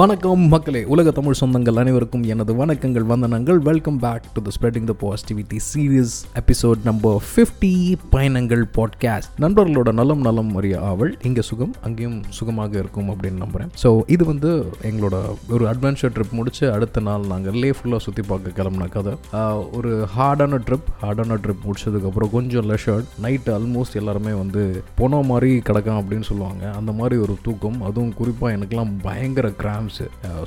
வணக்கம் மக்களே உலக தமிழ் சொந்தங்கள் அனைவருக்கும் எனது வணக்கங்கள் வந்தனங்கள். Welcome back to the spreading the positivity series episode number fifty பயணங்கள் பாட்காஸ்ட் நண்பர்களோட நலம் நலம் அறிய ஆவல். இங்கே சுகம் அங்கேயும் சுகமாக இருக்கும் அப்படின்னு நம்புகிறேன் ஸோ இது வந்து எங்களோட ஒரு அட்வென்ச்சர் ட்ரிப் முடிச்சு அடுத்த நாள் நாங்கள் லே ஃபுல்லாக சுற்றி பார்க்க கிளம்புன கதை. ஒரு ஹார்டான ட்ரிப் ஹார்டான ட்ரிப் முடிச்சதுக்கப்புறம் கொஞ்சம் லெஷர்ட் நைட்டு ஆல்மோஸ்ட் எல்லாருமே வந்து போன மாதிரி கிடக்கும் அப்படின்னு சொல்லுவாங்க. அந்த மாதிரி ஒரு தூக்கம். அதுவும் குறிப்பாக எனக்குலாம் பயங்கர கிராம்ஸ்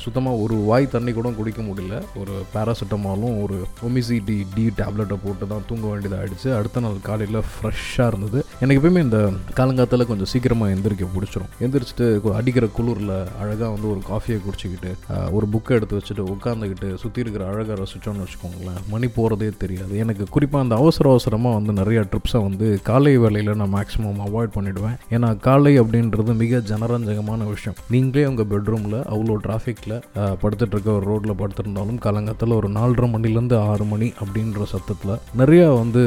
சுத்தமாக ஒரு வாய் தண்ணி கூட குடிக்க முடியல. ஒரு பேராசிட்டமாலும் ஒரு ஒமிசிடி டி டேப்லெட்டை போட்டு தான் தூங்க வேண்டியதாக ஆகிடுச்சு அடுத்த நாள் காலையில் ஃப்ரெஷ்ஷாக இருந்தது. எனக்கு எப்பயுமே இந்த காலங்காத்தில் கொஞ்சம் சீக்கிரமாக எந்திரிக்க பிடிச்சிரும். எந்திரிச்சிட்டு அடிக்கிற குளிரில் அழகாக வந்து ஒரு காஃபியை குடிச்சிக்கிட்டு ஒரு புக்கை எடுத்து வச்சுட்டு உட்காந்துக்கிட்டு சுற்றி இருக்கிற அழகாக ரசிச்சோன்னு வச்சுக்கோங்களேன் மணி போகிறதே தெரியாது. எனக்கு குறிப்பாக அந்த அவசர அவசரமாக வந்து நிறையா ட்ரிப்ஸை வந்து காலை வேலையில் நான் மேக்ஸிமம் அவாய்ட் பண்ணிவிடுவேன் ஏன்னா காலை அப்படின்றது மிக ஜனரஞ்சகமான விஷயம். நீங்களே உங்கள் பெட்ரூமில் அவ்வளோ டிராஃபிக்கில் படுத்துட்டு இருக்க ஒரு ரோட்டில் படுத்துருந்தாலும் காலங்காத்தில் ஒரு நாலரை மணிலேருந்து ஆறு மணி அப்படின்ற சத்தத்தில் நிறையா வந்து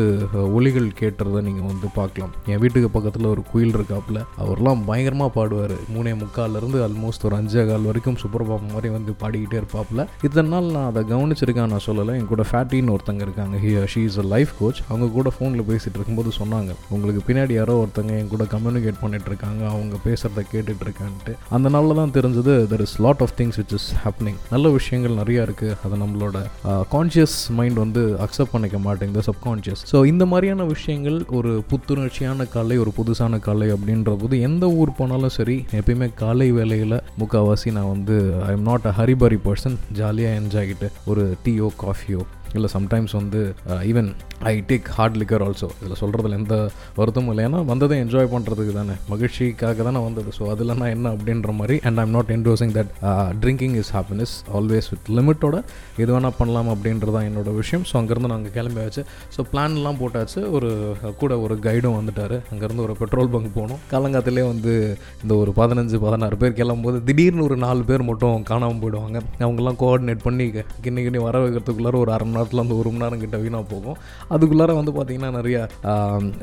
ஒலிகள் கேட்டுறதை நீங்கள் வந்து பார்க்கலாம். என் வீட்டுக்கு பக்கத்தில் ஒரு குயில் இருக்காப்புல அவர்லாம் பயங்கரமாக பாடுவார். மூணே முக்கால்லேருந்து ஆல்மோஸ்ட் ஒரு அஞ்சே கால் வரைக்கும் சுப்ரபாபம் மாதிரி வந்து பாடிக்கிட்டே இருப்பாப்புல. இத்தனை நாள் நான் அதை கவனிச்சிருக்கேன் நான் சொல்லலை. என் கூட ஃபேட்டின்னு ஒருத்தங்க இருக்காங்க. He she is a life coach அவங்க கூட ஃபோனில் பேசிகிட்டு இருக்கும்போது சொன்னாங்க. உங்களுக்கு பின்னாடி யாரோ ஒருத்தங்க என் கூட கம்யூனிகேட் பண்ணிட்டு இருக்காங்க. அவங்க பேசுகிறத கேட்டுட்டு இருக்கான்ட்டு. அந்த நாளில் தான் தெரிஞ்சது there is lot of things which is happening நல்ல விஷயங்கள் நிறையா இருக்குது அதை நம்மளோட கான்ஷியஸ் மைண்ட் வந்து அக்செப்ட் பண்ணிக்க மாட்டேங்குது சப்கான்ஷியஸ் ஸோ இந்த மாதிரியான விஷயங்கள் ஒரு புத்துணர்ச்சியான காலை ஒரு புதுசான காலை அப்படின்ற போது எந்த ஊர் போனாலும் சரி எப்பயுமே காலை வேலையில் முக்கால்வாசி நான் வந்து I am not a hurry burry person ஜாலியாக என்ஜாய் ஆகிட்டு ஒரு டீயோ காஃபியோ இல்லை சம்டைம்ஸ் வந்து even I take hard liquor also இதில் சொல்கிறதுல எந்த வருத்தமும் இல்லை. ஏன்னா வந்ததை என்ஜாய் பண்ணுறதுக்கு தானே. மகிழ்ச்சிக்காக தானே வந்தது. ஸோ அதில் நான் என்ன அப்படின்ற மாதிரி and I'm not endorsing that drinking is happiness always with லிமிட்டோட எது வேணால் பண்ணலாம் அப்படின்றது தான் என்னோட விஷயம். ஸோ அங்கேருந்து நாங்கள் கிளம்பியாச்சு. ஸோ பிளான்லாம் போட்டாச்சு. ஒரு கூட ஒரு கைடும் வந்துட்டார். அங்கேருந்து ஒரு பெட்ரோல் பங்க் போனோம். காலங்காத்திலே வந்து இந்த ஒரு பதினஞ்சு பதினாறு பேர் கிளம்பும்போது திடீர்னு ஒரு நாலு பேர் மட்டும் காணாமல் போயிடுவாங்க. அவங்கெல்லாம் கோஆர்டினேட் பண்ணி கிண்ணி கிண்ணி வர வைக்கிறதுக்குள்ளார ஒரு அரை மணி நேரத்தில் வந்து ஒரு மணி நேரம் கிட்ட வீணாக போகும். அதுக்குள்ளார வந்து பார்த்திங்கன்னா நிறையா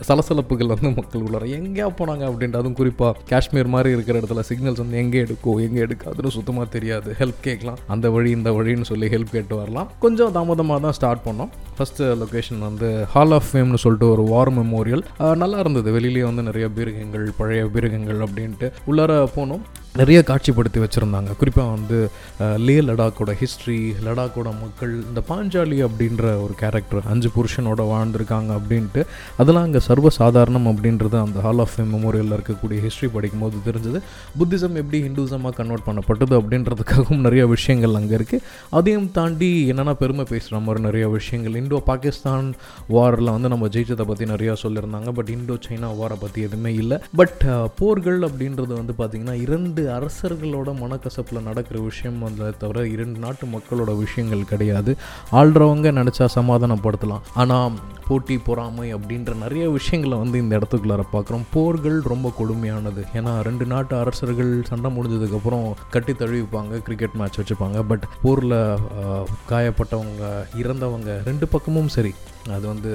சலசலப்புகள் வந்து மக்களுக்குள்ளார எங்கேயா போனாங்க அப்படின்ட்டு. அதுவும் குறிப்பாக காஷ்மீர் மாதிரி இருக்கிற இடத்துல சிக்னல்ஸ் வந்து எங்கே எடுக்கும் எங்கே எடுக்காதுன்னு சுத்தமாக தெரியாது. ஹெல்ப் கேட்கலாம். அந்த வழி இந்த வழின்னு சொல்லி ஹெல்ப் கேட்டு வரலாம். கொஞ்சம் தாமதமாக தான் ஸ்டார்ட் பண்ணோம். ஃபஸ்ட்டு லொக்கேஷன் வந்து ஹால் ஆஃப் ஃபேம்னு சொல்லிட்டு ஒரு வார் மெமோரியல் நல்லா இருந்தது. வெளியிலேயே வந்து நிறைய பீரகங்கள் பழைய பீரகங்கள் அப்படின்ட்டு உள்ளார போனோம். நிறைய காட்சிப்படுத்தி வச்சுருந்தாங்க. குறிப்பாக வந்து லே லடாக்கோட ஹிஸ்ட்ரி லடாக்கோட மக்கள் இந்த பாஞ்சாலி அப்படின்ற ஒரு கேரக்டர் அஞ்சு புருஷனோட வாழ்ந்திருக்காங்க அப்படின்ட்டு அதெல்லாம் அங்கே சர்வசாதாரணம் அப்படின்றது அந்த ஹால் ஆஃப் ஃபேம் மெமோரியலில் இருக்கக்கூடிய ஹிஸ்ட்ரி படிக்கும்போது தெரிஞ்சது. புத்திசம் எப்படி ஹிந்துசமாக கன்வெர்ட் பண்ணப்பட்டது அப்படின்றதுக்காகவும் நிறைய விஷயங்கள் அங்கே இருக்குது அதையும் தாண்டி என்னென்னா பெருமை பேசுகிற மாதிரி நிறைய விஷயங்கள். இந்தோ பாகிஸ்தான் வாரில் வந்து நம்ம ஜெயிச்சதை பற்றி நிறையா சொல்லியிருந்தாங்க. பட் இந்தோ சைனா வாரை பற்றி எதுவுமே இல்லை. பட் போர்கள் அப்படின்றது வந்து பார்த்திங்கன்னா இரண்டு அரசர்களோட மனக்கசப்பில் நடக்கிற விஷயம் வந்ததை தவிர இரண்டு நாட்டு மக்களோட விஷயங்கள் கிடையாது. ஆள்றவங்க நினச்சா சமாதானப்படுத்தலாம். ஆனால் போட்டி பொறாமை அப்படின்ற நிறைய விஷயங்களை வந்து இந்த இடத்துக்குள்ளார பார்க்குறோம். போர்கள் ரொம்ப கொடுமையானது. ஏன்னா ரெண்டு நாட்டு அரசர்கள் சண்டை முடிஞ்சதுக்கப்புறம் கட்டி தழுவிப்பாங்க கிரிக்கெட் மேட்ச் வச்சுப்பாங்க. பட் போரில் காயப்பட்டவங்க இறந்தவங்க ரெண்டு பக்கமும் சரி. அது வந்து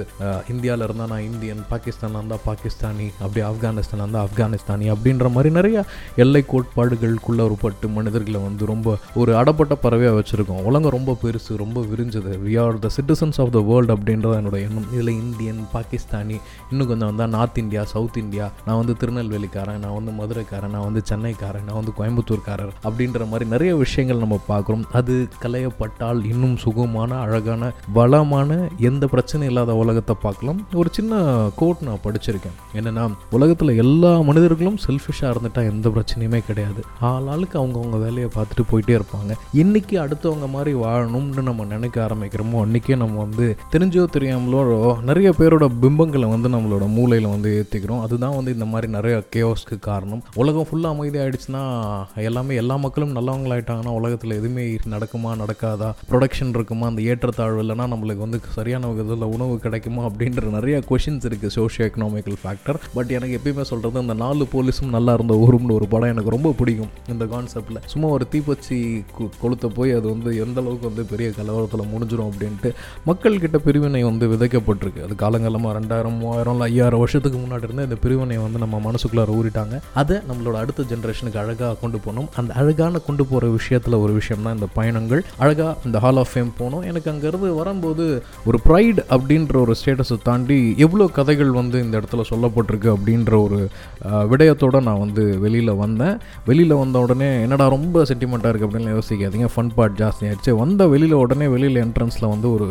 இந்தியாவில் இருந்தால் நான் இந்தியன் பாகிஸ்தானில் இருந்தால் பாகிஸ்தானி அப்படி ஆப்கானிஸ்தானில் இருந்தால் ஆப்கானிஸ்தானி அப்படின்ற மாதிரி நிறைய எல்லை கோட்பாடுகளுக்குள்ள உட்பட்டு மனிதர்களை வந்து ரொம்ப ஒரு அடப்பட்ட பறவையாக வச்சுருக்கோம். உலகம் ரொம்ப பெருசு ரொம்ப விரிஞ்சது. We are the citizens of the world அப்படின்றத என்னோட எண்ணம். இதில் இந்தியன் பாகிஸ்தானி இன்னும் கொஞ்சம் வந்தால் நார்த் இந்தியா சவுத் இந்தியா நான் வந்து திருநெல்வேலிக்காரன் நான் வந்து மதுரைக்காரன் நான் வந்து சென்னைக்காரன் நான் வந்து கோயம்புத்தூர்காரர் அப்படின்ற மாதிரி நிறைய விஷயங்கள் நம்ம பார்க்குறோம். அது கலையப்பட்டால் இன்னும் சுகமான அழகான வளமான எந்த பிரச்சனை இல்லாத உலகத்தை பார்க்கலாம். ஒரு சின்ன கோட் நான் படிச்சிருக்கேன். என்னன்னா உலகத்தில் எல்லா மனிதர்களும் செல்ஃபிஷாக இருந்துட்டால் எந்த பிரச்சனையுமே கிடையாது. ஆள் ஆளுக்கு அவங்கவுங்க வேலையை பார்த்துட்டு போயிட்டே இருப்பாங்க. இன்னைக்கு அடுத்தவங்க மாதிரி வாழணும்னு நம்ம நினைக்க ஆரம்பிக்கிறோமோ அன்றைக்கே நம்ம வந்து தெரிஞ்சோ தெரியாமலோ நிறைய பேரோட பிம்பங்களை வந்து நம்மளோட மூளையில் வந்து ஏற்றிக்கிறோம் அதுதான் வந்து இந்த மாதிரி நிறைய கேஓஸ்க்கு காரணம். உலகம் ஃபுல்லாக அமைதியாயிடுச்சுன்னா எல்லாமே எல்லா மக்களும் நல்லவங்களாயிட்டாங்கன்னா உலகத்தில் எதுவுமே நடக்குமா நடக்காதா? ப்ரொடக்ஷன் இருக்குமா? அந்த ஏற்றத்தாழ்வு இல்லைன்னா நம்மளுக்கு வந்து சரியான விதத்தில் உணவு கிடைக்குமா அப்படின்ற நிறைய கொஷின்ஸ் இருக்குது சோஷியோ எக்கனாமிக்கல் ஃபேக்டர் பட் எனக்கு எப்பயுமே சொல்கிறது அந்த நாலு போலீஸும் நல்லா இருந்த ஊரும்னு ஒரு படம் எனக்கு ரொம்ப பிடிக்கும். இந்த கான்செப்டில் சும்மா ஒரு தீப்பச்சி கு- கொளுத்த போய் அது வந்து எந்த அளவுக்கு வந்து பெரிய கலவரத்தில் முடிஞ்சிடும் அப்படின்ட்டு மக்கள்கிட்ட பிரிவினை வந்து விதைக்கப்பட்டிருக்கு. அது காலங்காலமாக ரெண்டாயிரம் மூவாயிரம் இல்லை ஐயாயிரம் வருஷத்துக்கு முன்னாடி இருந்தே இந்த பிரிவினை வந்து நம்ம மனசுக்குள்ளார ஊறிட்டாங்க. அதை நம்மளோட அடுத்த ஜென்ரேஷனுக்கு அழகாக கொண்டு போகணும். அந்த அழகான கொண்டு போகிற விஷயத்தில் ஒரு விஷயம் தான் இந்த பயணங்கள். அழகாக இந்த ஹால் ஆஃப் ஃபேம் போனோம். எனக்கு அங்கேருந்து வரும்போது ஒரு ப்ரைட் அப்படின்ற ஒரு ஸ்டேட்டஸை தாண்டி எவ்வளோ கதைகள் வந்து இந்த இடத்துல சொல்லப்பட்டிருக்கு அப்படின்ற ஒரு விடயத்தோடு விடயத்தோட நான் வந்து வெளியில் வந்தேன். வெளியில் வந்த உடனே என்னடா ரொம்ப சென்டிமெண்ட்டாக இருக்குது அப்படின்னு யோசிக்காதீங்க ஃபன் பார்ட் ஜாஸ்தி ஆயிடுச்சு. வந்த வெளியில் உடனே வெளியில் என்ட்ரன்ஸில் வந்து ஒரு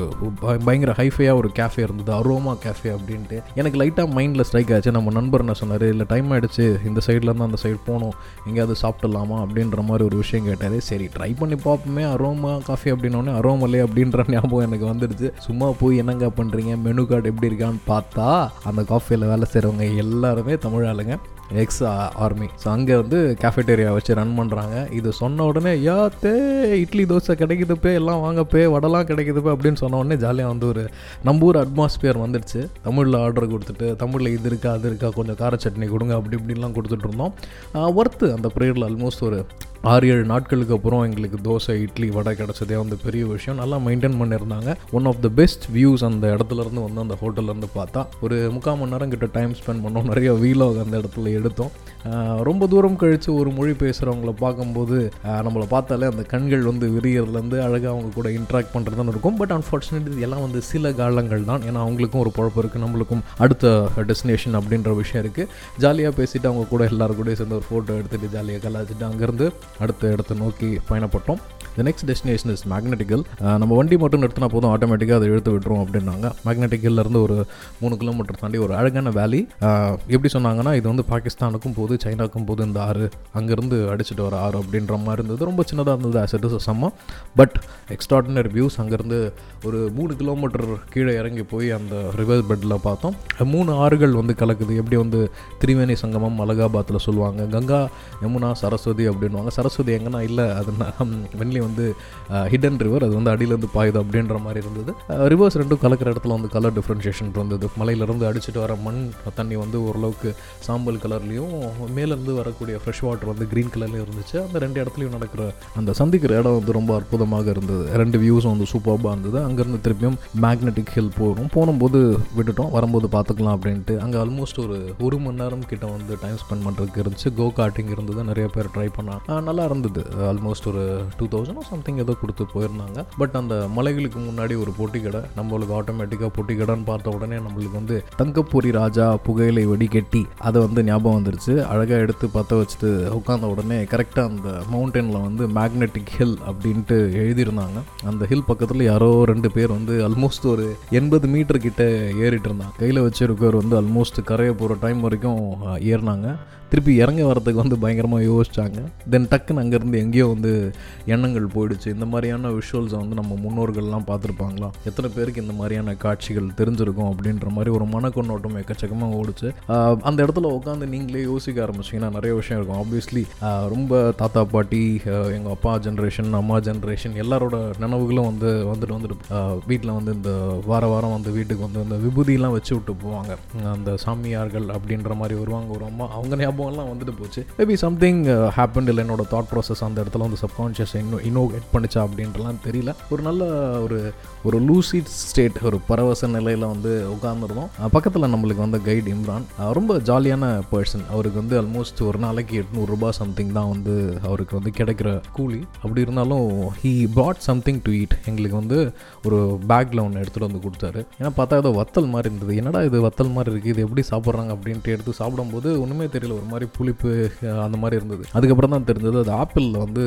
பயங்கர ஹைஃபையாக ஒரு கேஃபே இருந்தது அரோமா கேஃபே அப்படின்ட்டு. எனக்கு லைட்டாக மைண்டில் ஸ்ட்ரைக் ஆச்சு. நம்ம நண்பர் என்ன சொன்னார் இல்லை டைம் ஆகிடுச்சு இந்த சைட்லேருந்து அந்த சைடு போகணும். எங்கேயாவது சாப்பிட்டுலாமா அப்படின்ற மாதிரி ஒரு விஷயம் கேட்டார். சரி ட்ரை பண்ணி பார்ப்போமே. அரோமா காஃபி அப்படின்னோடனே அரோமலே அப்படின்ற ஞாபகம் எனக்கு வந்துடுச்சு. சும்மா போய் என்னங்க பண்ணுறீங்க மெனு கார்டு எப்படி இருக்கான்னு பார்த்தா அந்த காஃபியில் வேலை செய்கிறவங்க எல்லாருமே தமிழ் ஆளுங்க. எக்ஸ் ஆர்மி ஸோ அங்கே வந்து கேஃபேட்டேரியா வச்சு ரன் பண்ணுறாங்க இது சொன்ன உடனே யாத்தே இட்லி தோசை கிடைக்குதுப்பே எல்லாம் வாங்கப்பே வடைலாம் கிடைக்குதுப்பே அப்படின்னு சொன்ன உடனே ஜாலியாக வந்து ஒரு நம்ம ஊர் அட்மாஸ்பியர் வந்துடுச்சு. தமிழில் ஆர்டர் கொடுத்துட்டு தமிழில் இது இருக்கா அது இருக்கா கொஞ்சம் கார சட்னி கொடுங்க அப்படி இப்படின்லாம் கொடுத்துட்ருந்தோம் ஒர்த்து அந்த ப்ரேயரில் ஆல்மோஸ்ட் ஒரு ஆறு ஏழு நாட்களுக்கு அப்புறம் எங்களுக்கு தோசை இட்லி வடை கிடச்சதே வந்து பெரிய விஷயம். நல்லா மெயின்டைன் பண்ணியிருந்தாங்க. One of the best views அந்த இடத்துலேருந்து வந்து அந்த ஹோட்டல்லேருந்து பார்த்தா ஒரு முக்கால் மணி நேரம் கிட்ட டைம் ஸ்பெண்ட் பண்ணோம். நிறைய வீலாக் அந்த இடத்துல எடுத்தோம். ரொம்ப தூரம் கழித்து ஒரு மொழி பேசுகிறவங்கள பார்க்கும்போது நம்மளை பார்த்தாலே அந்த கண்கள் வந்து விரியறதுலேருந்து அழகாக அவங்க கூட இன்ட்ராக்ட் பண்ணுறதுன்னு இருக்கும். பட் அன்ஃபார்ச்சுனேட் இதெல்லாம் வந்து சில காலங்கள் தான். ஏன்னா அவங்களுக்கும் ஒரு குழப்பம் இருக்குது நம்மளுக்கும் அடுத்த டெஸ்டினேஷன் அப்படின்ற விஷயம் இருக்குது ஜாலியாக பேசிட்டு அவங்க கூட எல்லாரும் சேர்ந்து ஒரு ஃபோட்டோ எடுத்துகிட்டு ஜாலியாக கலாச்சிட்டு அங்கேருந்து அடுத்த இடத்தை நோக்கி பயணப்பட்டோம். The next destination is magnetical நம்ம வண்டி மட்டும் நிறுத்தினா போதும் ஆட்டோமேட்டிக்காக அதை இழுத்து விட்டுரும் அப்படின்னாங்க. மேக்னெட்டிக்கல்ல இருந்து ஒரு மூணு கிலோமீட்டர் தாண்டி ஒரு அழகான வேலி uh, எப்படி சொன்னாங்கன்னா இது வந்து பாகிஸ்தானுக்கும் போது சைனாக்கும் போது இந்த ஆறு அங்கேருந்து அடிச்சுட்டு வர ஆறு அப்படின்ற மாதிரி இருந்தது. ரொம்ப சின்னதாக இருந்தது ஆஸ் இட் இஸ் சம்ம. பட் எக்ஸ்ட்ராடினரி வியூஸ் அங்கேருந்து ஒரு மூணு கிலோமீட்டர் கீழே இறங்கி போய் அந்த ரிவர் பெட்டில் பார்த்தோம். மூணு ஆறுகள் வந்து கலக்குது. எப்படி வந்து திரிவேணி சங்கமம் அலகாபாத்தில் சொல்லுவாங்க கங்கா யமுனா சரஸ்வதி அப்படின்வாங்க சரஸ்வதி எங்கன்னா இல்லை அது வென்லி வந்து ஹிடன் ரிவர் அது வந்து அடியிலேருந்து பாயுது அப்படின்ற மாதிரி இருந்தது. ரிவர்ஸ் ரெண்டும் கலக்கிற இடத்துல வந்து கலர் டிஃப்ரென்ஷியேஷன் இருந்தது. மலையிலேருந்து அடிச்சுட்டு வர மண் தண்ணி வந்து ஓரளவுக்கு சாம்பல் கலர்லேயும் மேலேருந்து வரக்கூடிய ஃப்ரெஷ் வாட்டர் வந்து க்ரீன் கலர்லேயும் இருந்துச்சு. அந்த ரெண்டு இடத்துலையும் நடக்கிற அந்த சந்திக்கிற இடம் வந்து ரொம்ப அற்புதமாக இருந்தது. ரெண்டு வியூஸும் வந்து சூப்பராக இருந்தது. அங்கேருந்து திருப்பியும் மேக்னெட்டிக் ஹில் போகிறோம் போகும்போது விட்டுட்டோம். வரும்போது பார்த்துக்கலாம் அப்படின்ட்டு. அங்கே ஆல்மோஸ்ட் ஒரு ஒரு மணி நேரம் கிட்ட வந்து டைம் ஸ்பெண்ட் பண்ணுறதுக்கு இருந்துச்சு. கோ கார்ட்டிங் இருந்தது. நிறைய பேர் ட்ரை பண்ணாங்க நல்லா இருந்தது. ஆல்மோஸ்ட் ஒரு டூ தௌசண்ட் சம்திங் ஏதோ கொடுத்து போயிருந்தாங்க. பட் அந்த மலைகளுக்கு முன்னாடி ஒரு பொட்டி கடை நம்மளுக்கு ஆட்டோமேட்டிக்காக பொட்டி கடைன்னு பார்த்த உடனே நம்மளுக்கு வந்து தங்கப்பூரி ராஜா புகையிலை வடிகட்டி அதை வந்து ஞாபகம் வந்துருச்சு. அழகாக எடுத்து பற்ற வச்சுட்டு உட்காந்த உடனே கரெக்டாக அந்த மவுண்டனில் வந்து மேக்னெட்டிக் ஹில் அப்படின்ட்டு எழுதியிருந்தாங்க. அந்த ஹில் பக்கத்தில் யாரோ ரெண்டு பேர் வந்து ஆல்மோஸ்ட் ஒரு எண்பது மீட்டர் கிட்ட ஏறிட்டு இருந்தாங்க. கையில் வச்சிருக்கவர் வந்து ஆல்மோஸ்ட் கரையை போகிற டைம் வரைக்கும் ஏறினாங்க. திருப்பி இறங்க வரதுக்கு வந்து பயங்கரமாக யோசித்தாங்க தென் டக்குன்னு அங்கேருந்து எங்கேயோ வந்து எண்ணங்கள் போயிடுச்சு. இந்த மாதிரியான விஷுவல்ஸை வந்து நம்ம முன்னோர்கள்லாம் பார்த்துருப்பாங்களா? எத்தனை பேருக்கு இந்த மாதிரியான காட்சிகள் தெரிஞ்சிருக்கும் அப்படின்ற மாதிரி ஒரு மனக்கொண்ணோட்டம் எக்கச்சக்கமாக ஓடிச்சு. அந்த இடத்துல உட்காந்து நீங்களே யோசிக்க ஆரம்பிச்சிங்கன்னா நிறைய விஷயம் இருக்கும். ஆப்வியஸ்லி ரொம்ப தாத்தா பாட்டி எங்கள் அப்பா ஜென்ரேஷன் அம்மா ஜென்ரேஷன் எல்லாரோட நினைவுகளும் வந்து வந்துட்டு வந்துட்டு வீட்டில் வந்து இந்த வார வாரம் வந்து வீட்டுக்கு வந்து இந்த விபூதியெல்லாம் வச்சு விட்டு போவாங்க. அந்த சாமியார்கள் அப்படின்ற மாதிரி வருவாங்க ஒரு அம்மா. அவங்க ஞாபகம்லாம் வந்துட்டு போச்சு. மேபி சம்திங் ஹேப்பன் இல்லை என்னோட தாட் ப்ராசஸ் அந்த இடத்துல வந்து சப்கான்ஷியஸ் இன்னும் இன்னோவேட் பண்ணிச்சா அப்படின்றலாம் தெரியல. ஒரு நல்ல ஒரு ஒரு லூசிட் ஸ்டேட் ஒரு பரவச நிலையில் வந்து உட்காந்துருந்தோம் பக்கத்தில் நம்மளுக்கு வந்து கைடு இம்ரான். ரொம்ப ஜாலியான பர்சன் அவருக்கு வந்து ஆல்மோஸ்ட் ஒரு நாளைக்கு எட்நூறுரூபா சம்திங் தான் வந்து அவருக்கு வந்து கிடைக்கிற கூலி. அப்படி இருந்தாலும் he put something to eat எங்களுக்கு வந்து ஒரு பேக்கில் ஒன்று எடுத்துகிட்டு வந்து கொடுத்தாரு. ஏன்னா பார்த்தா ஏதோ வத்தல் மாதிரி இருந்தது. என்னடா இது வத்தல் மாதிரி இருக்குது இது எப்படி சாப்பிட்றாங்க அப்படின்ட்டு எடுத்து சாப்பிடும்போது ஒன்றுமே தெரியல. ஒரு மாதிரி புளிப்பு அந்த மாதிரி இருந்தது. அதுக்கப்புறம் தான் தெரிஞ்சது அது ஆப்பிளில் வந்து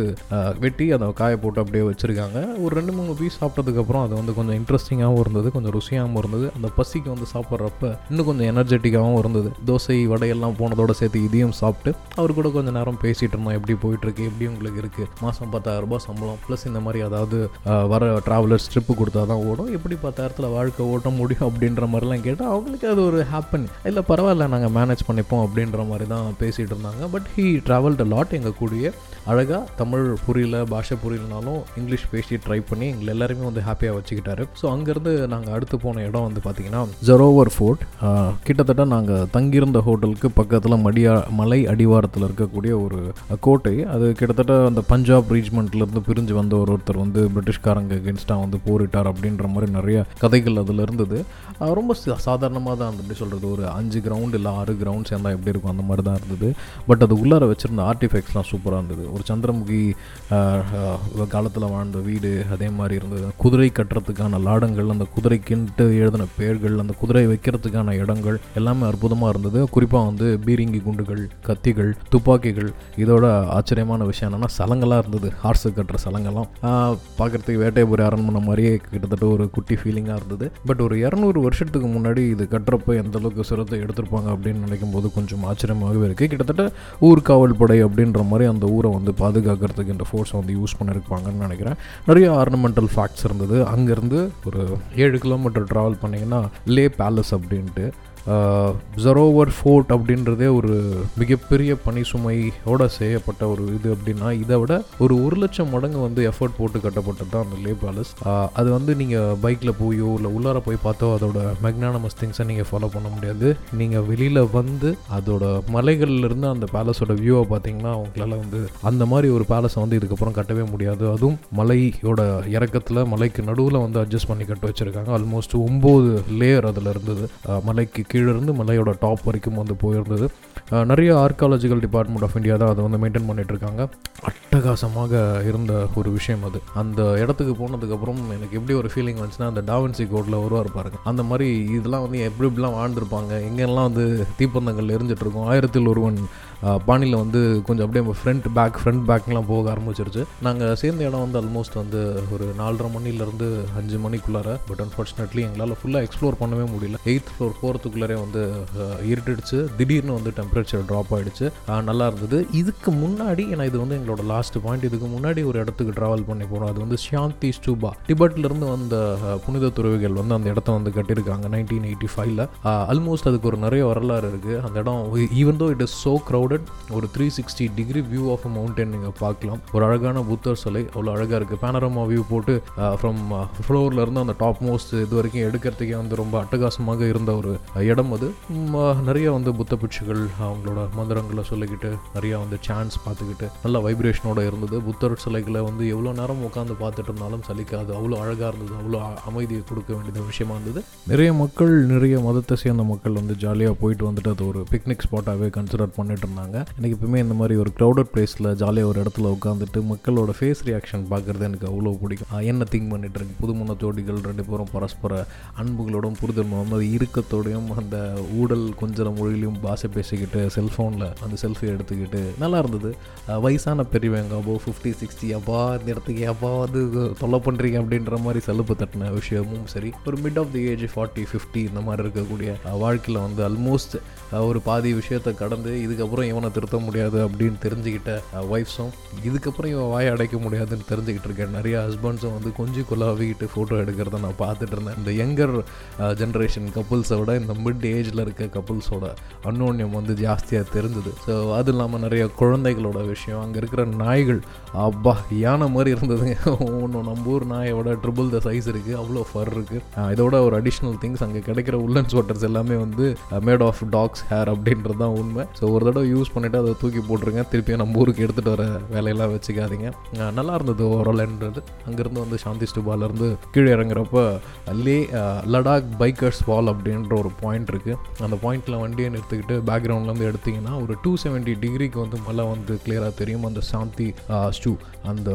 வெட்டி அதை காய போட்டு அப்படியே வச்சுருக்காங்க. ஒரு ரெண்டு மூணு பீஸ் சாப்பிட்டதுக்கப்புறம் அது வந்து கொஞ்சம் இன்ட்ரெஸ்டிங்காகவும் இருந்தது கொஞ்சம் ருசியாகவும் இருந்தது. அந்த பசிக்கு வந்து சாப்பிட்றப்ப இன்னும் கொஞ்சம் எனர்ஜெட்டிக்காகவும் இருந்தது. தோசை வடையெல்லாம் போனதோட சேர்த்து இதையும் சாப்பிட்டு அவர் கூட கொஞ்சம் நேரம் பேசிகிட்டு இருந்தோம். எப்படி போயிட்டுருக்கு எப்படி உங்களுக்கு இருக்குது மாதம் பத்தாயிரம் ரூபாய் சம்பளம் ப்ளஸ் இந்த மாதிரி அதாவது வர ட்ராவலர்ஸ் ட்ரிப்பு கொடுத்தா தான் ஓடும். எப்படி பத்தாயிரத்தில் வாழ்க்கை ஓட்ட முடியும் அப்படின்ற மாதிரிலாம் கேட்டால் அவங்களுக்கு அது ஒரு ஹாப்பன் இல்லை பரவாயில்ல நாங்கள் மேனேஜ் பண்ணிப்போம் அப்படின்ற மாதிரி தான் பேசிகிட்டு இருந்தாங்க பட் ஹீ ட்ராவல்ட் லாட் எங்கள் கூடிய. அழகாக தமிழ் புரியல பாஷை புரியலனாலும் இங்கிலீஷ் பேசி ட்ரை பண்ணி எங்களை எல்லாருமே வந்து ஹாப்பியாக வச்சுக்கிட்டாரு. ஸோ அங்கேருந்து நாங்கள் அடுத்து போன இடம் வந்து பார்த்திங்கன்னா ஜெரோவர் ஃபோர்ட் கிட்டத்தட்ட நாங்கள் தங்கியிருந்த ஹோட்டலுக்கு பக்கத்தில் மடியா மலை அடிவாரத்தில் இருக்கக்கூடிய ஒரு கோட்டை. அது கிட்டத்தட்ட அந்த பஞ்சாப் ரீஜ்மெண்ட்லேருந்து பிரிஞ்சு வந்த ஒரு ஒருத்தர் வந்து பிரிட்டிஷ்காரங்க அகேன்ஸ்டாக வந்து போரிட்டார் அப்படின்ற மாதிரி நிறைய கதைகள் அதில் இருந்தது. ரொம்ப சாதாரணமாக தான் எப்படி சொல்கிறது ஒரு அஞ்சு கிரவுண்ட் இல்லை ஆறு கிரவுண்ட் சேர்ந்தா எப்படி இருக்கும்? அந்த மாதிரி தான் இருந்தது பட் அது உள்ளார வச்சுருந்த ஆர்டிஃபெக்ட்ஸ்லாம் சூப்பராக இருந்தது. ஒரு சந்திரமுகி காலத்தில் வாழ்ந்த வீடு அதே மாதிரி இருந்தது. குதிரை கட்டுறதுக்கான லாடங்கள் அந்த குதிரைக்குன்ட்டு எழுதின பேர்கள் அந்த குதிரை வைக்கிறதுக்கான இடங்கள் எல்லாமே அற்புதமாக இருந்தது. குறிப்பாக வந்து பீரிங்கி குண்டுகள் கத்திகள் துப்பாக்கிகள். இதோட ஆச்சரியமான விஷயம் என்னென்னா சலங்களாக இருந்தது. ஹார்ஸு கட்டுற சலங்கெல்லாம். பார்க்குறதுக்கு வேட்டையபுரி அரண்மனை மாதிரியே கிட்டத்தட்ட ஒரு குட்டி ஃபீலிங்காக இருந்தது. பட் ஒரு இரநூறு வருஷத்துக்கு முன்னாடி இது கட்டுறப்ப எந்த அளவுக்கு சிரத்தை எடுத்திருப்பாங்க அப்படின்னு நினைக்கும் போது கொஞ்சம் ஆச்சரியமாகவே இருக்குது கிட்டத்தட்ட ஊர்காவல் படை அப்படின்ற மாதிரி அந்த ஊரை வந்து பாதுகாக்கிறதுக்கு இந்த ஃபோர்ஸை வந்து யூஸ் பண்ணியிருப்பாங்கன்னு நினைக்கிறேன். நிறைய ஆர்னமெண்டல் ஃபேக்ட்ஸ் இருந்தது. அங்கேருந்து ஒரு ஏழு கிலோமீட்டர் ட்ராவல் பண்ணிங்கன்னா லே பேலஸ் அப்படின்ட்டு ஜரோவர் ஃபோர்ட் அப்படின்றதே ஒரு மிகப்பெரிய பனி சுமையோட செய்யப்பட்ட ஒரு இது அப்படின்னா இதை விட ஒரு ஒரு லட்சம் மடங்கு வந்து எஃபர்ட் போட்டு கட்டப்பட்டது தான் அந்த லே பேலஸ் அது வந்து நீங்கள் பைக்கில் போயோ இல்லை உள்ளார போய் பார்த்தோ அதோட மெக்னானமஸ் திங்ஸை நீங்கள் ஃபாலோ பண்ண முடியாது. நீங்கள் வெளியில் வந்து அதோட மலைகள்லேருந்து அந்த பேலஸோட வியூவை பார்த்தீங்கன்னா அவங்களால வந்து அந்த மாதிரி ஒரு பேலஸை வந்து இதுக்கப்புறம் கட்டவே முடியாது. அதுவும் மலையோட இறக்கத்தில் மலைக்கு நடுவில் வந்து அட்ஜஸ்ட் பண்ணி கட்ட வச்சுருக்காங்க. ஆல்மோஸ்ட் ஒம்பது லேயர் அதில் இருந்தது. மலைக்கு கீழே இருந்து மலையோட டாப் வரைக்கும் வந்து போயிருந்தது. நிறைய ஆர்காலஜிக்கல் டிபார்ட்மெண்ட் ஆஃப் இந்தியா தான் அதை வந்து மெயின்டைன் பண்ணிட்டு இருக்காங்க அட்டகாசமாக இருந்த ஒரு விஷயம் அது. அந்த இடத்துக்கு போனதுக்கப்புறம் எனக்கு எப்படி ஒரு ஃபீலிங் வந்துச்சுன்னா அந்த டாவன்சி கோட்டில் வருவார் பாருங்க. அந்த மாதிரி இதெல்லாம் வந்து எப்படி எப்படிலாம் வாழ்ந்திருப்பாங்க எங்கெல்லாம் வந்து தீப்பந்தங்கள் எரிஞ்சிட்டு இருக்கும் ஆயிரத்தில் ஒருவன் பாணியில் வந்து கொஞ்சம் அப்படியே ஃப்ரண்ட் பேக் ஃப்ரண்ட் பேக்லாம் போக ஆரம்பிச்சிருச்சு. நாங்கள் சேர்ந்த இடம் வந்து ஆல்மோஸ்ட் வந்து ஒரு நாலரை மணிலேருந்து அஞ்சு மணிக்குள்ளார பட் அன்ஃபார்ச்சுனேட்லி எங்களால் ஃபுல்லாக எக்ஸ்ப்ளோர் பண்ணவே முடியல. எயித் ஃப்ளோர் போகிறதுக்குள்ளாரே வந்து இருட்டுடுச்சு இருட்டிடுச்சு. திடீர்னு வந்து டெம்பரேச்சர் ட்ராப் ஆகிடுச்சு நல்லா இருந்தது. இதுக்கு முன்னாடி ஏன்னா இது வந்து எங்களோட லாஸ்ட் பாயிண்ட் இதுக்கு முன்னாடி ஒரு இடத்துக்கு ட்ராவல் பண்ணி போனோம். அது வந்து ஷாந்தி ஸ்டூபா டிபட்லேருந்து வந்த புனித துறவிகள் வந்து அந்த இடத்த வந்து கட்டியிருக்காங்க நைன்டீன் எயிட்டி ஃபைவ்ல ஆல்மோஸ்ட் அதுக்கு ஒரு நிறைய வரலாறு இருக்குது அந்த இடம் even though it is so crowded ஒரு three sixty degree view of mountain நீங்கள் பார்க்கலாம். ஒரு அழகான புத்தர் சிலை அவ்வளோ அழகாக இருக்குது பேனரமா வியூ போட்டு ஃப்ரம் ஃப்ளோர்லேருந்து அந்த டாப் மோஸ்ட் இது வரைக்கும் எடுக்கிறதுக்கே வந்து ரொம்ப அட்டகாசமாக இருந்த ஒரு இடம் அது. நிறைய வந்து புத்த பிட்சுகள் அவங்களோட மந்திரங்களை சொல்லிக்கிட்டு நிறைய வந்து சான்ஸ் பார்த்துக்கிட்டு நல்ல வைப்ரேஷனோட இருந்தது. புத்தர் சிலைகளை வந்து எவ்வளோ நேரம் உட்காந்து பார்த்துட்டு இருந்தாலும் சலிக்காது. அவ்வளோ அழகாக இருந்தது. அவ்வளோ அமைதியை கொடுக்க வேண்டியது விஷயமா இருந்தது. நிறைய மக்கள் நிறைய மதத்தை சேர்ந்த மக்கள் வந்து ஜாலியாக போயிட்டு வந்துட்டு அது ஒரு பிக்னிக் ஸ்பாட்டாகவே கன்சிடர் பண்ணிட்டு இருந்தாங்க. எனக்கு எப்பவுமே இந்த மாதிரி ஒரு க்ரௌடட் பிளேஸில் ஜாலியாக ஒரு இடத்துல உட்காந்துட்டு மக்களோட ஃபேஸ் ரியாக்ஷன் பார்க்குறது எனக்கு அவ்வளோ பிடிக்கும். என்ன திங்க் பண்ணிட்டு இருக்கு? புதுமண ஜோடிகள் ரெண்டு பேரும் பரஸ்பர அன்புகளோடும் புரிதல் அது இறுக்கத்தோடையும் அந்த ஊடல் கொஞ்சம் மொழியிலையும் பாஷை பேசிக்கிட்டு செல்ஃபோனில் அந்த செல்ஃபி எடுத்துக்கிட்டு நல்லா இருந்தது வயசான பெரியவங்க அப்போ ஃபிஃப்டி சிக்ஸ்டி அப்பா இந்த இடத்துக்கு அப்பா வந்து தொல்லை பண்ணுறீங்க அப்படின்ற மாதிரி செலுப்பு தட்டின விஷயமும் சரி. ஒரு mid of the age forty fifty இந்த மாதிரி இருக்கக்கூடிய வாழ்க்கையில் வந்து ஆல்மோஸ்ட் ஒரு பாதி விஷயத்தை கடந்து இதுக்கப்புறம் இவனை திருத்த முடியாது அப்படின்னு தெரிஞ்சுக்கிட்ட ஒய்ஃப்ஸும் இதுக்கப்புறம் இவன் வாயை அடைக்க முடியாதுன்னு தெரிஞ்சுக்கிட்டு இருக்கேன் நிறைய ஹஸ்பண்ட்ஸும் வந்து கொஞ்சம் குலாவிக்கிட்டு ஃபோட்டோ எடுக்கிறத நான் பார்த்துட்டு இருந்தேன். இந்த யங்கர் ஜென்ரேஷன் கப்புள்ஸை விட இந்த மிட் ஏஜில் இருக்க கப்புள்ஸோட அன்னோன்யம் வந்து ஜாஸ்தியாக தெரிஞ்சுது. ஸோ அது இல்லாமல் நிறைய குழந்தைகளோட விஷயம் அங்கே இருக்கிற நாய்கள் அப்பா யானை மாதிரி இருந்ததுங்க ஒன்று நம்ம ஊர் நாயோட ட்ரிபிள் த சைஸ் இருக்குது அவ்வளோ ஃபர் இருக்குது இதோட ஒரு அடிஷ்னல் திங்ஸ் அங்கே கிடைக்கிற உள்ளன் ஸ்வெட்டர்ஸ் எல்லாமே வந்து மேட் ஆஃப் டாக்ஸ் ஹேர் அப்படின்றது தான் உண்மை. ஸோ ஒரு தடவை யூஸ் பண்ணிவிட்டு அதை தூக்கி போட்டுருங்க. திருப்பியும் நம்ம ஊருக்கு எடுத்துகிட்டு வர வேலையெல்லாம் வச்சுக்காதீங்க. நல்லா இருந்தது ஓவரால்ன்றது அங்கேருந்து வந்து சாந்தி ஸ்டூபாலேருந்து கீழே இறங்குறப்ப லே லடாக் பைக்கர்ஸ் வால் அப்படின்ற ஒரு பாயிண்ட் இருக்குது அந்த பாயிண்டில் வண்டியை நிறுத்திக்கிட்டு பேக்ரவுண்ட்லேருந்து எடுத்தீங்கன்னா ஒரு டூ செவன்ட்டி டிகிரிக்கு வந்து மலை வந்து கிளியராக தெரியும். அந்த சாந்தி ஸ்டூ அந்த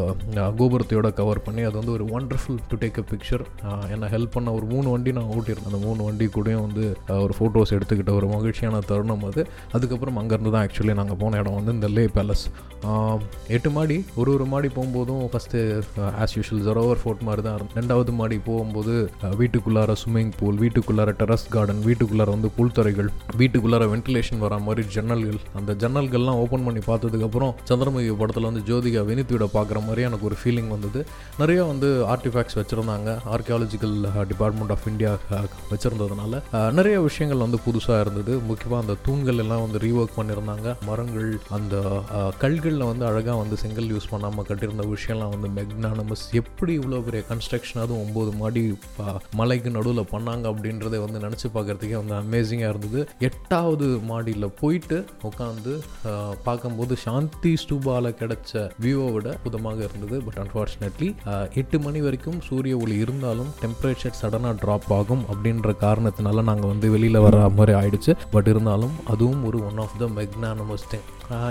கோபுரத்தையோட கவர் பண்ணி அது வந்து ஒரு wonderful to take a picture என்னை ஹெல்ப் பண்ண ஒரு மூணு வண்டி நான் ஓட்டியிருந்தேன். அந்த மூணு வண்டி கூடயும் வந்து ஒரு ஃபோட்டோஸ் எடுத்துக்கிட்ட ஒரு மகிழ்ச்சியான தருணம் அது. அதுக்கப்புறம் அங்கேருந்து தான் ஆக்சுவலி நாங்கள் போன இடம் வந்து இந்த லே பேலஸ் எட்டு மாடி ஒரு ஒரு மாடி போகும்போதும் first as usual Zorawar fort மாதிரி தான் இருந்தது ரெண்டாவது மாடி போகும்போது uh, வீட்டுக்குள்ளார ஸ்விம்மிங் பூல் வீட்டுக்குள்ளார டெரஸ் கார்டன் வீட்டுக்குள்ளார வந்து புல்துறைகள் வீட்டுக்குள்ளார வென்டிலேஷன் வர மாதிரி ஜன்னல்கள். அந்த ஜன்னல்கள்லாம் ஓப்பன் பண்ணி பார்த்ததுக்கப்புறம் சந்திரமுகி படத்தில் வந்து ஜோதிகா வினித்தியோட பார்க்குற மாதிரி எனக்கு ஒரு ஃபீலிங் வந்தது. நிறைய வந்து ஆர்டிஃபேக்ட்ஸ் வச்சுருந்தாங்க. ஆர்கியாலஜிக்கல் டிபார்ட்மெண்ட் ஆஃப் இந்தியா வச்சுருந்ததுனால நிறைய விஷயங்கள் வந்து புதுசாக இருந்தது. முக்கிய முக்கியமாக அந்த தூண்கள் எல்லாம் வந்து ரீஒர்க் பண்ணியிருந்தாங்க. மரங்கள் அந்த கல்களில் வந்து அழகாக வந்து செங்கல் யூஸ் பண்ணாமல் கட்டியிருந்த விஷயம்லாம் வந்து மெக்னானமஸ் எப்படி இவ்வளோ பெரிய கன்ஸ்ட்ரக்ஷன் அதுவும் ஒம்பது மாடி மலைக்கு நடுவில் பண்ணாங்க அப்படின்றத வந்து நினச்சி பார்க்குறதுக்கே வந்து அமேசிங்காக இருந்தது. எட்டாவது மாடியில் போயிட்டு உட்காந்து பார்க்கும்போது சாந்தி ஸ்டூபாவில் கிடைச்ச வியூவை விட புதமாக இருந்தது. பட் அன்ஃபார்ச்சுனேட்லி எட்டு மணி வரைக்கும் சூரிய ஒளி இருந்தாலும் டெம்பரேச்சர் சடனாக ட்ராப் ஆகும் அப்படின்ற காரணத்தினால நாங்கள் வந்து வெளியில் வர மாதிரி ஆயிடுச்சு. பட் இருந்தாலும் அதுவும் ஒரு one of the magnanimous thing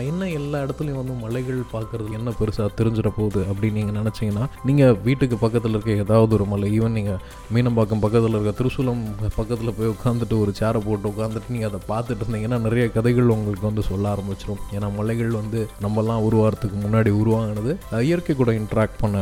என்ன எல்லா இடத்துலையும் வந்து மலைகள் பார்க்குறது என்ன பெருசாக தெரிஞ்சிட போகுது அப்படின்னு நீங்கள் நினச்சிங்கன்னா நீங்கள் வீட்டுக்கு பக்கத்தில் இருக்க ஏதாவது ஒரு மலை ஈவன் நீங்கள் மீனம்பாக்கம் பக்கத்தில் இருக்க திருசூலம் பக்கத்தில் போய் உட்காந்துட்டு ஒரு சேரை போட்டு உட்காந்துட்டு நீங்கள் அதை பார்த்துட்டு இருந்தீங்கன்னா நிறைய கதைகள் உங்களுக்கு வந்து சொல்ல ஆரம்பிச்சிடும் ஏன்னா மலைகள் வந்து நம்மலாம் உருவாகிறதுக்கு முன்னாடி உருவாகினது இயற்கை கூட இன்ட்ராக்ட் பண்ண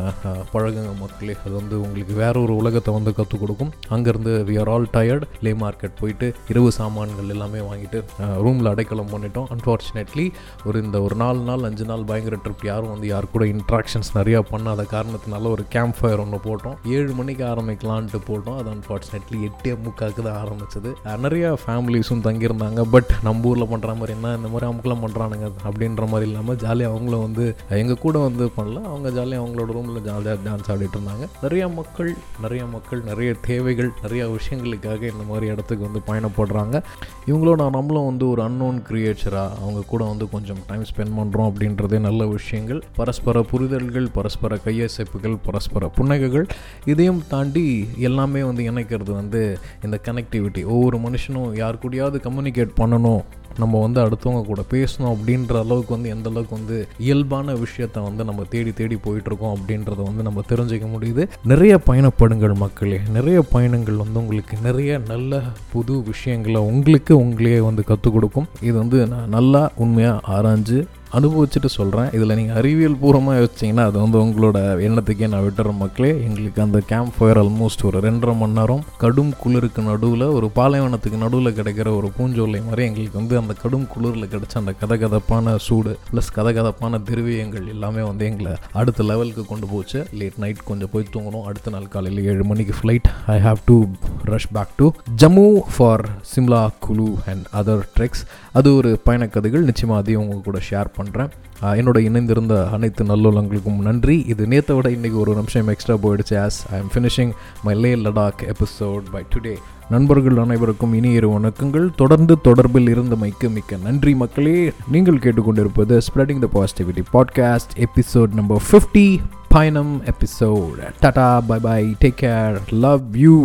பழகுங்க மக்களே. அது வந்து உங்களுக்கு வேற ஒரு உலகத்தை வந்து கற்றுக் கொடுக்கும். அங்கேருந்து we are all tired Leh market போயிட்டு இரவு சாமான்கள் எல்லாமே வாங்கிட்டு ரூமில் அடைக்கலம் பண்ணிட்டோம். அன்ஃபார்ச்சுனேட்லி ஒரு இந்த ஒரு நாலு நாள் அஞ்சு நாள் பயங்கர ட்ரிப் யாரும் வந்து யார் கூட இன்ட்ராக்ஷன்ஸ் நிறையா பண்ணாத காரணத்தினால ஒரு கேம்ப் ஃபயர் ஒன்று போட்டோம். ஏழு மணிக்கு ஆரம்பிக்கலான்ட்டு போட்டோம். அது அன்ஃபார்ச்சுனேட்லி எட்டே முக்காக்கு தான் ஆரம்பிச்சது. நிறையா ஃபேமிலிஸும் தங்கியிருந்தாங்க. பட் நம்ம ஊரில் பண்ணுற மாதிரி என்ன இந்த மாதிரி அமுக்கெல்லாம் பண்ணுறானுங்க அப்படின்ற மாதிரி இல்லாமல் ஜாலியாக அவங்களும் வந்து எங்கள் கூட வந்து பண்ணல. அவங்க ஜாலியாக அவங்களோட ரூமில் ஜாலியாக டான்ஸ் ஆடிட்டு இருந்தாங்க. நிறையா மக்கள் நிறைய மக்கள் நிறைய தேவைகள் நிறைய விஷயங்களுக்காக இந்த மாதிரி இடத்துக்கு வந்து பயணப்படுறாங்க. இவங்களோட நம்மளும் வந்து ஒரு அன்னோன் கிரியேச்சராக அவங்க கூட வந்து கொஞ்சம் டைம் ஸ்பெண்ட் பண்ணுறோம் அப்படின்றதே நல்ல விஷயங்கள். பரஸ்பர புரிதல்கள் பரஸ்பர கையசைப்புகள் பரஸ்பர புன்னகைகள் இதையும் தாண்டி எல்லாமே வந்து இணைக்கிறது வந்து இந்த கனெக்டிவிட்டி ஒவ்வொரு மனுஷனும் யார் கூடயாவது கம்யூனிகேட் பண்ணணும் நம்ம வந்து அடுத்தவங்க கூட பேசணும் அப்படின்ற அளவுக்கு வந்து எந்த அளவுக்கு வந்து இயல்பான விஷயத்த வந்து நம்ம தேடி தேடி போயிட்டுருக்கோம் அப்படின்றத வந்து நம்ம தெரிஞ்சுக்க முடியுது. நிறைய பயணப்படுங்கள் மக்களே. நிறைய பயணங்கள் வந்து உங்களுக்கு நிறைய நல்ல புது விஷயங்களை உங்களுக்கு உங்களையே வந்து கற்றுக் கொடுக்கும். இது வந்து நான் நல்லா உண்மையாக ஆராய்ஞ்சு அனுபவிச்சுட்டு சொல்கிறேன் இதில் நீங்கள் அறிவியல் பூர்வமாக யோசிச்சிங்கன்னா அது வந்து உங்களோட எண்ணத்துக்கே நான் விட்டுற மக்களே எங்களுக்கு அந்த கேம்ப் ஃபயர் ஆல்மோஸ்ட் ஒரு ரெண்டரை மணி நேரம் கடும் குளிருக்கு நடுவில் ஒரு பாலைவனத்துக்கு நடுவில் கிடைக்கிற ஒரு பூஞ்சோலை மாதிரி எங்களுக்கு வந்து அந்த கடும் குளிரில் கிடைச்ச அந்த கதகதப்பான சூடு ப்ளஸ் கதகதப்பான திருவியங்கள் எல்லாமே வந்து எங்களை அடுத்த லெவலுக்கு கொண்டு போச்சு. லேட் நைட் கொஞ்சம் போய் தூங்கணும். அடுத்த நாள் காலையில் ஏழு மணிக்கு flight I have to rush back to Jammu for Shimla Kullu and other treks அது ஒரு பயணக்கதைகள். நிச்சயமாக அதையும் உங்க கூட ஷேர் பண்ணுறேன் என்னோட இணைந்திருந்த அனைத்து நல்லுள்ளங்களுக்கும் நன்றி. இது நேற்றை விட இன்றைக்கி ஒரு நிமிஷம் எக்ஸ்ட்ரா போயிடுச்சு. As I am finishing my Leh Ladakh episode by today நண்பர்கள் அனைவருக்கும் இனி இரு வணக்கங்கள். தொடர்ந்து தொடர்பில் இருந்தமைக்கு மிக்க நன்றி மக்களே. நீங்கள் கேட்டுக்கொண்டிருப்பது spreading the positivity podcast episode number fifty பயணம் episode tata bye bye take care love you